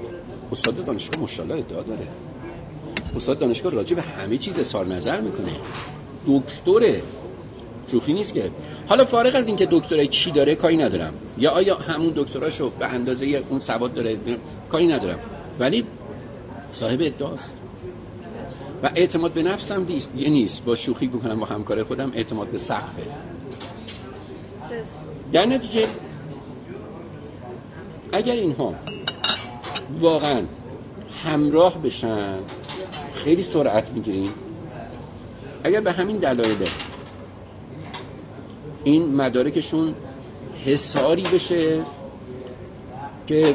استاد دانشگاه مشالله ادعا داره. استاد دانشگاه راجع به همه چیز اظهار نظر می‌کنه. دکتره. شوخی نیست که. حالا فارغ از اینکه دکترای چی داره کاری ندارم. یا آیا همون دکتراشو به اندازه اون سواد داره؟ کاری ندارم. ولی صاحب ادعاست. و اعتماد به نفسم دیست یه نیست. با شوخی بکنم با همکار خودم اعتماد به سقفه. در نتیجه اگر اینها واقعا همراه بشن خیلی سرعت می‌گیریم. اگر به همین دلایل این مدارکشون حساری بشه که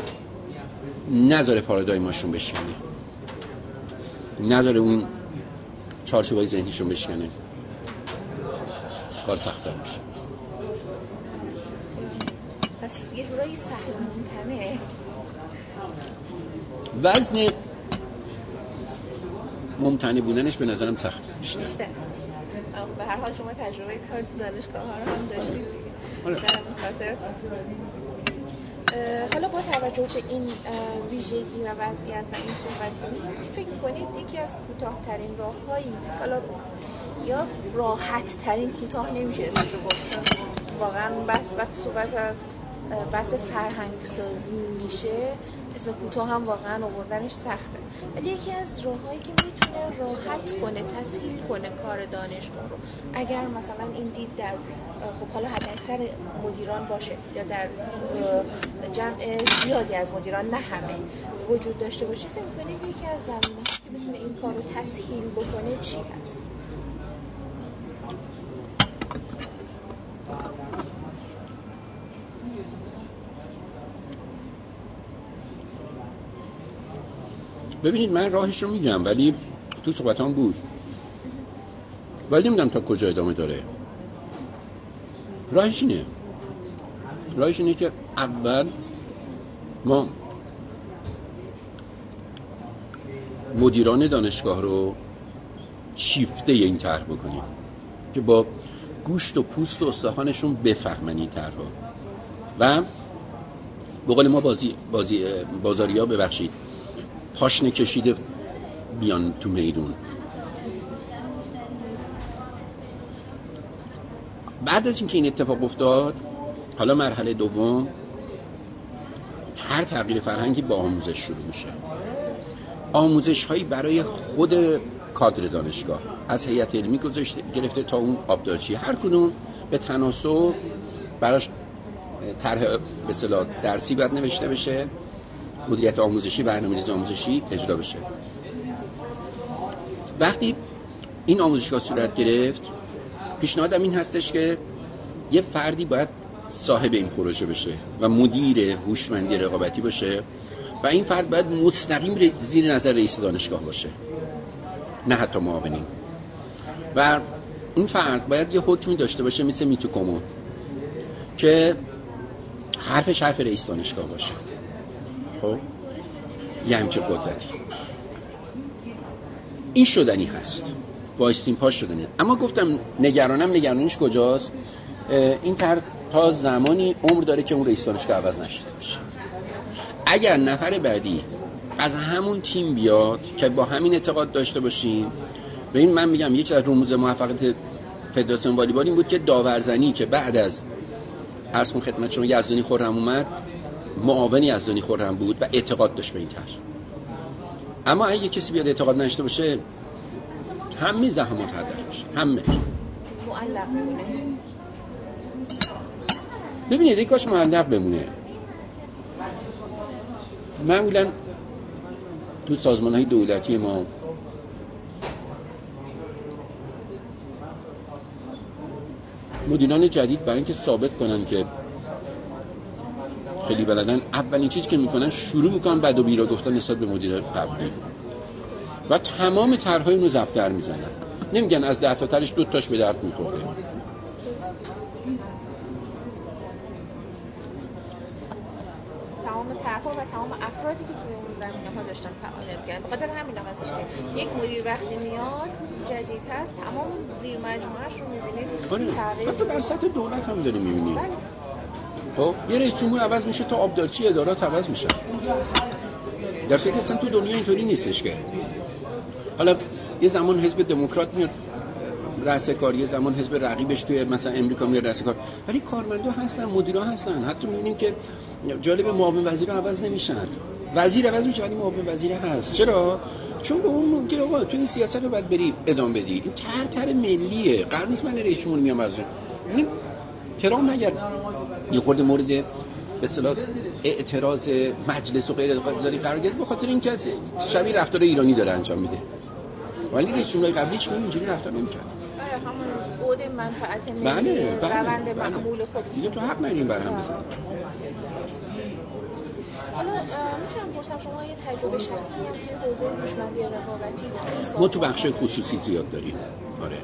نذاره پارادایماشون بشکنه نداره اون چارچوبای ذهنیشون بشکنه. کار سختتر میشه. پس یه جورایی سهل ممتنه وزن ممتنه بودنش به نظرم سخت بیشتر. به هر حال شما تجربه کار تو دانشگاه ها رو هم داشتید دیگه. آره. در خاطر. حالا با توجه به این ویژگی و وضعیت و این صحبت فکر می‌کنید یکی از کوتاهترین راههایی حالا یا راحت ترین کوتاه نمیشه اسمشو گفت چون واقعا بس وقت صحبت از بحث فرهنگ سازی میشه اسم کوتاه هم واقعا آوردنش سخته. ولی یکی از راههایی که می‌تونه راحت کنه تسهیل کنه کار دانشگاه رو اگر مثلا این دید در خب حالا حد اکثر مدیران باشه یا در جمع زیادی از مدیران نه همه وجود داشته باشه فکر کنید یکی از زمینه که بتونه این کار رو تسهیل بکنه چی هست؟ ببینید من راهش رو میگم ولی تو صحبت هم بود. ولی نمی‌دونم تا کجا ادامه داره. راهش اینه. راهش اینه که اول ما مدیران دانشگاه رو شیفته این طرح بکنیم که با گوشت و پوست و استخوانشون بفهمن این طرح و به ما بازی, بازی بازاری ها ببخشید پاشنه کشیده بیان تو میدون. بعد از اینکه این اتفاق افتاد حالا مرحله دوم هر تغییر فرهنگی با آموزش شروع میشه. آموزش هایی برای خود کادر دانشگاه از هیئت علمی گذاشته گرفته تا اون آبدارچی. هر کدوم به تناسب براش طرح به اصطلاح درسی باید نوشته بشه مدیریت آموزشی برنامه‌ریزی آموزشی اجرا بشه. وقتی این آموزشگاه صورت گرفت پیشنهادم این هستش که یه فردی باید صاحب این پروژه بشه و مدیر هوشمندی رقابتی باشه و این فرد باید مستقیم زیر نظر رئیس دانشگاه باشه. نه حتی معاونین. و این فرد باید یه حکمی داشته باشه مثل میتو کمون که حرفش حرف رئیس دانشگاه باشه. خب؟ یه همچه قدرتی. این شدنی هست. وایستین پاش شدنی اما گفتم نگرانم نگرانیش کجاست؟ این تر تا زمانی عمر داره که اون رئیس دانشگاه عوض نشده باشه. اگر نفر بعدی از همون تیم بیاد که با همین اعتقاد داشته باشیم به این من میگم یکی از رموز موفقیت فدراسیون والیبال این بود که داورزنی که بعد از عرض کن خدمت شما یزدانی خورم اومد معاون یزدانی خورم بود و اعتقاد داشت به این طرح. اما اگه کسی بیاد اعتقاد نشته باشه همه زحمات هدر باشه همه. معلق. ببینید کاش معلق بمونه. معمولا تو سازمان های دولتی ما مدیران جدید برای اینکه ثابت کنن که خیلی بلدن اولین چیزی که می‌کنن شروع می‌کنن بعد و بیرا گفتن نسبت به مدیر قبلی. و تمام طرحهای اونو ضبط در می‌زنن. نمیگن از ده تا ترش دو تاش به درد می‌خوره. تمام طرحها و تمام افرادی که توی اون زمینه ها داشتن فعالیت کردن. بخاطر همین هم هستش که یک مدیر وقتی میاد جدید هست تمام زیر مجموعهش رو می‌بینید. تغییر حتی در سطح دولت هم داری می‌بینید بله. خب یه رئیس جمهور عوض میشه تا آبدارچی ادارات عوض میشه در فکر اصلا تو دنیا اینطوری نیستش که. حالا یه زمان حزب دموکرات میاد رأس کار یه زمان حزب رقیبش توی مثلا امریکا میاد رأس کار. ولی کارمندا هستن مدیرا هستن. حتی می‌بینیم که جالب معاون وزیر عوض نمیشن. وزیر عوض میشه ولی معاون وزیر هست. چرا؟ چون به اون که آقا تو این سیاست رو باید بری ادامه بدی. این تر ملیه. قرار نیست من رئیس میام از این ترام مگر یه خورده مورد به اصطلاح اعتراض مجلس و غیر قرار گرفت به خاطر اینکه شبیه رفتار ایرانی داره انجام میده. ولی جمهور قبلی چون اینجوری رفتار نمی‌کرد؟ آره همون بود منفعت ملی بله بله روند بله. معمول خودش. دیگه تو حق نداریم بر هم بزن حالا می‌تونم پرسم شما یه تجربه شخصی هم توی حوزه هوشمندی رقابتی ما تو بخش خصوصی زیاد داریم. آره.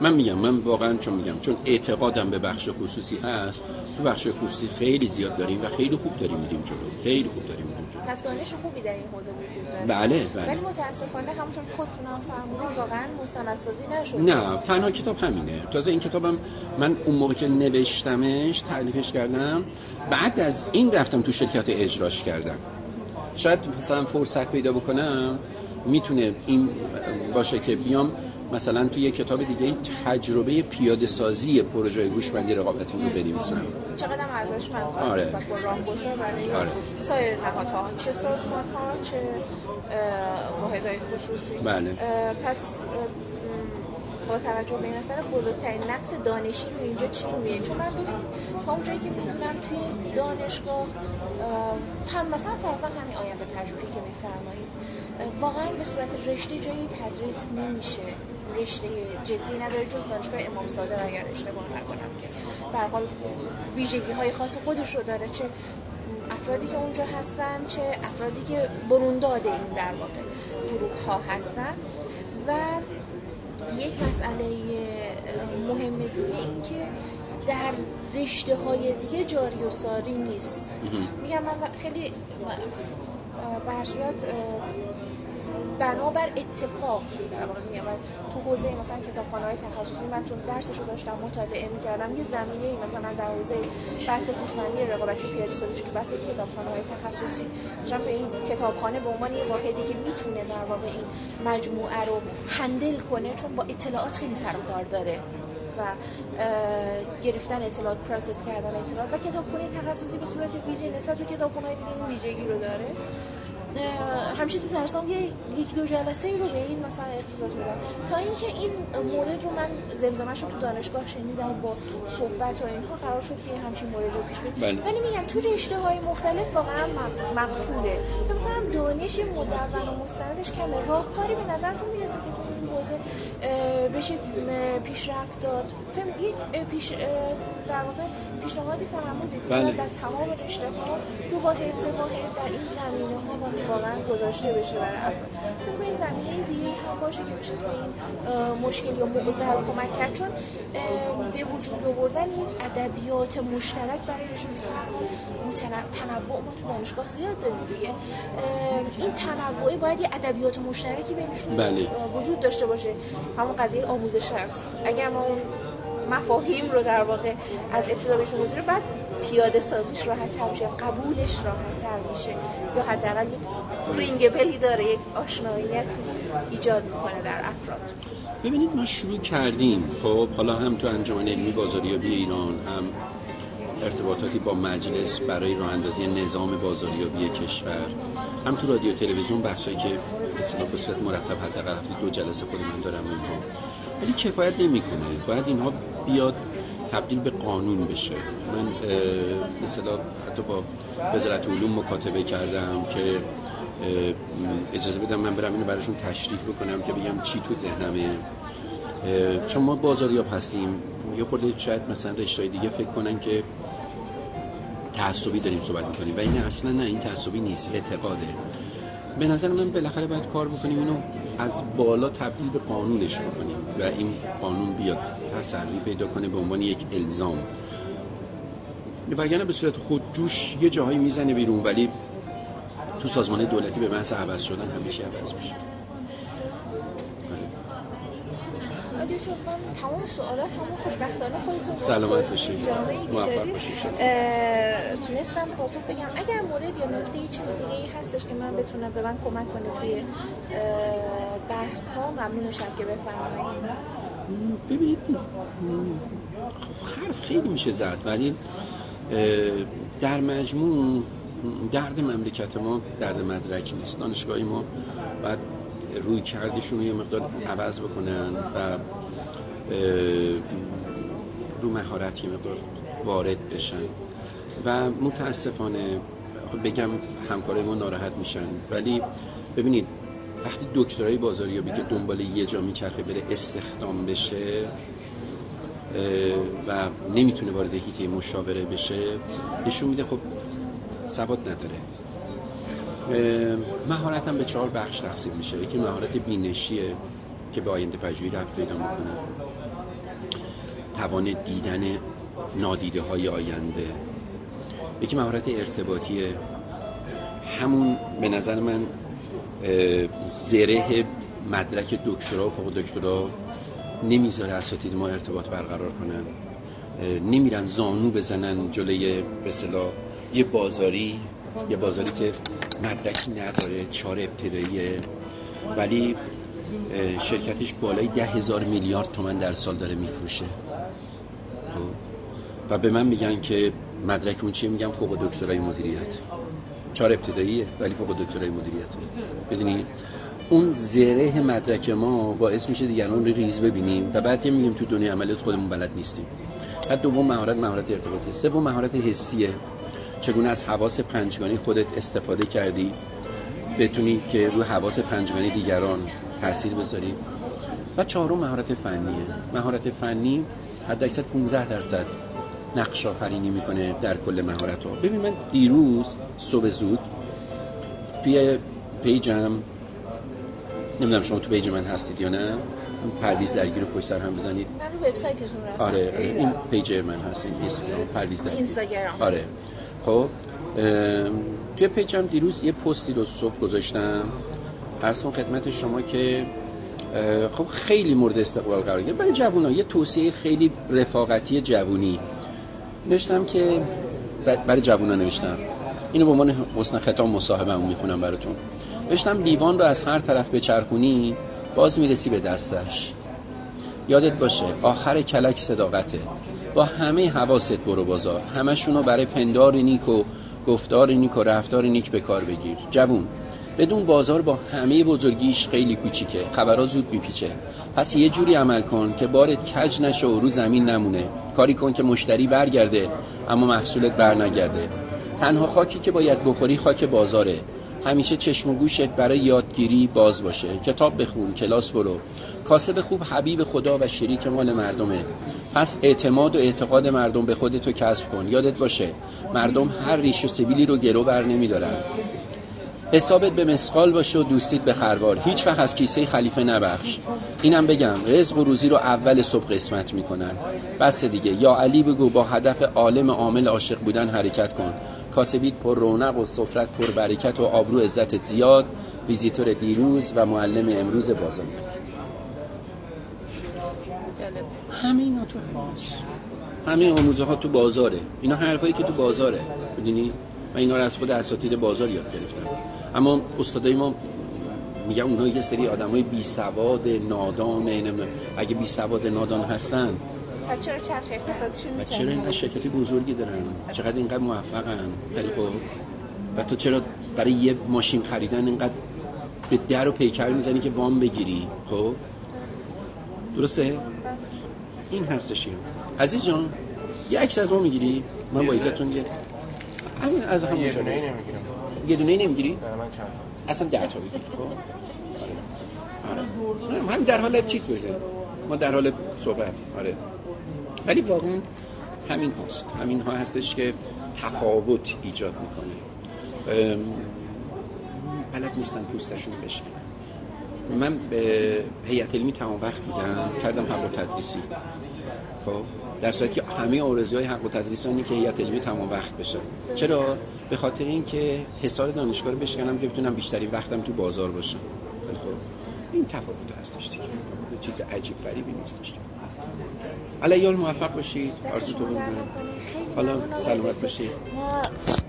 من میگم من واقعا چون میگم چون اعتقادم به بخش خصوصی هست تو بخش خصوصی خیلی زیاد داریم و خیلی خوب داریم میریم جلو. خیلی خوب داریم پس دانش خوبی در این حوزه وجود داره. بله بله. ولی متاسفانه همونطور خودتون فرمودید واقعا مستندسازی نشده. نه تنها کتاب همینه. تازه این کتابم من اون موقع که نوشتمش تعلیفش کردم بعد از این رفتم تو شرکت اجراش کردم. شاید مثلا فرصت پیدا بکنم می‌تونه این باشه که بیام مثلا توی یه کتاب دیگه این تجربه پیاده سازی پروژه هوشمندی رقابتی رو بنویسم چقدر ارزشمند آره. راهگشا برای آره. سایر نهادها چه سازمان ها چه واحدهای خصوصی بله. پس با توجه به این اصلا بزرگترین نقص دانشی رو اینجا چی می‌بینید چون من ببینید تا اونجایی که می‌دونم توی دانشگاه هم مثلا فرضاً همین آینده پژوهی که میفرمایید واقعا به صورت رشته جایی تدریس نمیشه رشته جدی نداره جز دانشگاه امام صادق اگر اشتباه نکنم که به حال ویژگی های خاص خودش رو داره چه افرادی که اونجا هستن چه افرادی که برونداد این در واقع گروه ها هستن. و یک مسئله مهم دیگه این که در رشته های دیگه جاری و ساری نیست. میگم من خیلی به صورت بنابر اتفاق تو حوزه مثلا کتابخانه های تخصصی من چون درسشو داشتم مطالعه می‌کردم یه زمینه مثلا در حوزه بحث هوشمندی رقابتی پیاده سازیش تو بحث کتابخانه های تخصصی. شما به این کتابخانه به عنوان یه واحدی که می‌تونه در واقع این مجموعه رو handle کنه چون با اطلاعات خیلی سر و کار داره و گرفتن اطلاعات process کردن اطلاعات و کتابخونه تخصصی به صورت ویژه نسبت به کتابخونه دیگه این ویژگی رو داره. همیشه تو درسام یه یک دو جلسه ای رو به این مثلا اختصاص میدم. تا اینکه این مورد رو من زمزمش رو تو دانشگاه شنیدم با صحبت و اینها قرار شد که همچین مورد رو پیش بده بله. ولی میگم تو رشته های مختلف واقعا مقفوله فکر کنم دانش مدون و مستندش کمه. راهکاری به نظرتون می‌رسه که تو این حوزه بشه پیشرفت داد فهم یک پیش در واقع پیشنهادی فرمودید بله. در تمام رشته ها دو واحد سه واحد در این زمینه ها واقعا گذاشته بشه برای افراد این زمینه دیگه هم باشه که بشه به این مشکل یا معضل کمک کرد. چون به وجود آوردن یک ادبیات مشترک برایشون چون تنوع ما تو دانشگاه زیاد داریم دیگه. این تنوعی باید یه ادبیات مشترکی بینشون بله. وجود داشته باشه. همون قضیه آموزش هست. اگر ما اون مفاهیم رو در واقع از ابتدا بهشون بعد پیاده سازیش راحت تر میشه قبولش راحت تر میشه. یا حداقل یک رینگ بلی داره یک آشناییتی ایجاد می‌کنه در افراد. ببینید ما شروع کردیم. خب حالا هم تو انجمن علمی بازاریابی ایران هم ارتباطاتی با مجلس برای راه اندازی نظام بازاریابی کشور هم تو رادیو تلویزیون بحثایی که مثلا به صورت مرتب حداقل دو جلسه خود من دارم اینها. ولی کفایت نمی‌کنه. باید اینها بیاد تبدیل به قانون بشه. من مثلا حتی با وزارت علوم مکاتبه کردم که اجازه بدم من برم اینو براشون تشریح بکنم که بگم چی تو ذهنمه. چون ما بازاریاب هستیم. یه خورده شاید مثلا رشتهای دیگه فکر کنن که تعصبی داریم صحبت می‌کنیم. و این اصلا نه این تعصبی نیست اعتقاده. به نظر من بالاخره باید کار بکنیم اینو از بالا تبدیل به قانونش بکنیم و این قانون بیاد تسری پیدا کنه به عنوان یک الزام. وگرنه به صورت خودجوش یه جاهایی می‌زنه بیرون ولی تو سازمان دولتی به محض عوض شدن همیشه عوض میشه. چون من تمام سوالات همون خوشبختانه خودتون سلامت باشید. موفق باشید. تونستم پاسخ بگم. اگر مورد یا نکته یه چیز دیگه ای هستش که من بتونم به من کمک کنه توی بحث ها ممنون میشم که بفرمایید. ببینید حرف خیلی میشه زد ولی در مجموع درد مملکت ما درد مدرک نیست. دانشگاهی ما باید روی کردشون یه مقدار عوض بکنن و رو مهارت یه مقدار وارد بشن. و متاسفانه بگم همکارای ما ناراحت میشن. ولی ببینید وقتی دکترای بازاریابی که دنبال یه جا میچرخه بره استخدام بشه و نمی‌تونه وارد هیته مشاوره بشه نشون میده خب سواد نداره. مهارت هم به چهار بخش تقسیم میشه. یکی مهارت بینشیه که به آینده پژوهی رفت پیدا می‌کنه. توان دیدن نادیده های آینده. یکی مهارت ارتباطیه همون به نظر من زره مدرک دکترا و فوق دکترا نمی‌ذاره اساتید ما ارتباط برقرار کنن. نمیرن زانو بزنن جلوی به یه بازاری یه بازاری که مدرکی نداره چهار ابتداییه. ولی شرکتش بالای ده هزار میلیارد تومن در سال داره میفروشه. و به من میگن که مدرک اون چیه؟ میگم فوق دکترای مدیریت. چهار ابتداییه ولی فوق دکترای مدیریت. بدونی؟ اون زره مدرک ما باعث میشه دیگران رو ریز ببینیم و بعد میگیم تو دنیا عملیات خودمون بلد نیستیم. بعد دوم مهارت مهارت ارتباطی سوم مهارت حسیه. چگونه از حواس پنجگانی خودت استفاده کردی؟ بتونی که رو حواس پنجگانی دیگران تاثیر بذاری. و چهارم مهارت فنیه. مهارت فنی حد اکثر 15 درصد. نقش آفرینی می‌کنه در کل مهارت ها ببین من دیروز صبح زود توی page م نمی‌دونم شما تو page من هستید یا نه پرویز درگی پشت سر هم بزنید. من رو وبسایتتون رفتم. آره, آره این page من هست این پرویز درگی. اینستاگرام آره. خب توی page م دیروز یه پستی رو صبح گذاشتم ارسون خدمت شما که خب خیلی مورد استقبال قرار گرفت. برای جوونا یه توصیه خیلی رفاقتی جوونی. نوشتم که برای جوونا نوشتم. اینو به عنوان حسن ختام مصاحبه‌مو می‌خونم براتون. نوشتم لیوان رو از هر طرف به چرخونی باز می‌رسی به دستش. یادت باشه آخر کلک صداقته. با همه حواست برو بازار. همشونو برای پندار نیک و گفتار نیک و رفتار نیک به کار بگیر. جوون بدون بازار با همه بزرگیش خیلی کوچیکه. خبرها زود میپیچه. پس یه جوری عمل کن که بارت کج نشه و رو زمین نمونه. کاری کن که مشتری برگرده اما محصولت برنگرده. تنها خاکی که باید بخوری خاک بازاره. همیشه چشم و گوشت برای یادگیری باز باشه. کتاب بخون کلاس برو. کاسب خوب حبیب خدا و شریک مال مردمه. پس اعتماد و اعتقاد مردم به خودتو کسب کن. یادت باشه مردم هر ریش و سبیلی رو گرو بر نمیدارن. حسابت به مسقال باشه و دوستیت به خروار. هیچ وقت از کیسه خلیفه نبخش. اینم بگم رزق و روزی رو اول صبح قسمت می‌کنن. بس دیگه. یا علی بگو با هدف عالم عامل عاشق بودن حرکت کن. کاسبیت پر رونق و سفرت پر برکت و آبرو عزتت زیاد. ویزیتور دیروز و معلم امروز بازار همین تو همین آموزه ها تو بازاره. اینا حرفایی که تو بازاره. می‌دونی؟ و اینا رو از خود اساتید بازار یاد گرفتم. اما استادای ما میگم اونها یه سری آدمای بی سواد نادان اگه بی سواد نادان هستن. پس چرا چرخ اقتصادشون چرا اینقدر شرکتی بزرگی دارن؟ چقدر اینقدر موفقن؟ خیلی خوب و تو چرا برای یه ماشین خریدن اینقدر به در و پیکر می‌زنی که وام بگیری؟ خب؟ درسته؟ این هستش عزیز جان یه عکس از ما می‌گیری؟ من با عزتون یه همین از همون یه دونه نمی‌گیرم. یه دونه نمی‌گیری؟ نه من چند اصلا ده تا بگیر خب؟ آره. آره. هم در حال چیز بشه ما در حال صحبت. آره. ولی واقعا همین هست همین ها هستش که تفاوت ایجاد می‌کنه. بلد نیستن پوستشون بشه من به هیئت علمی تمام وقت بودم کردم و تدریسی. خب؟ در صورتی که همه آرزوهای حق و تدریسانی که هیئت علمی تمام وقت بشه. چرا؟ به خاطر اینکه حصار دانشگاه رو بشکنم که بتونم بیشتری وقتم تو بازار باشم خب این تفاوت هستش دیگه چیز عجیب غریبی نیستش علیال موفق باشید. آرزوتون رو حالا سلامت باشید. ما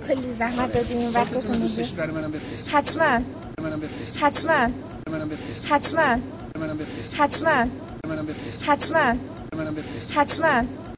کلی زحمت دادیم. وقتتون حتما. حتما. حتما. حتما. حتما. حتما.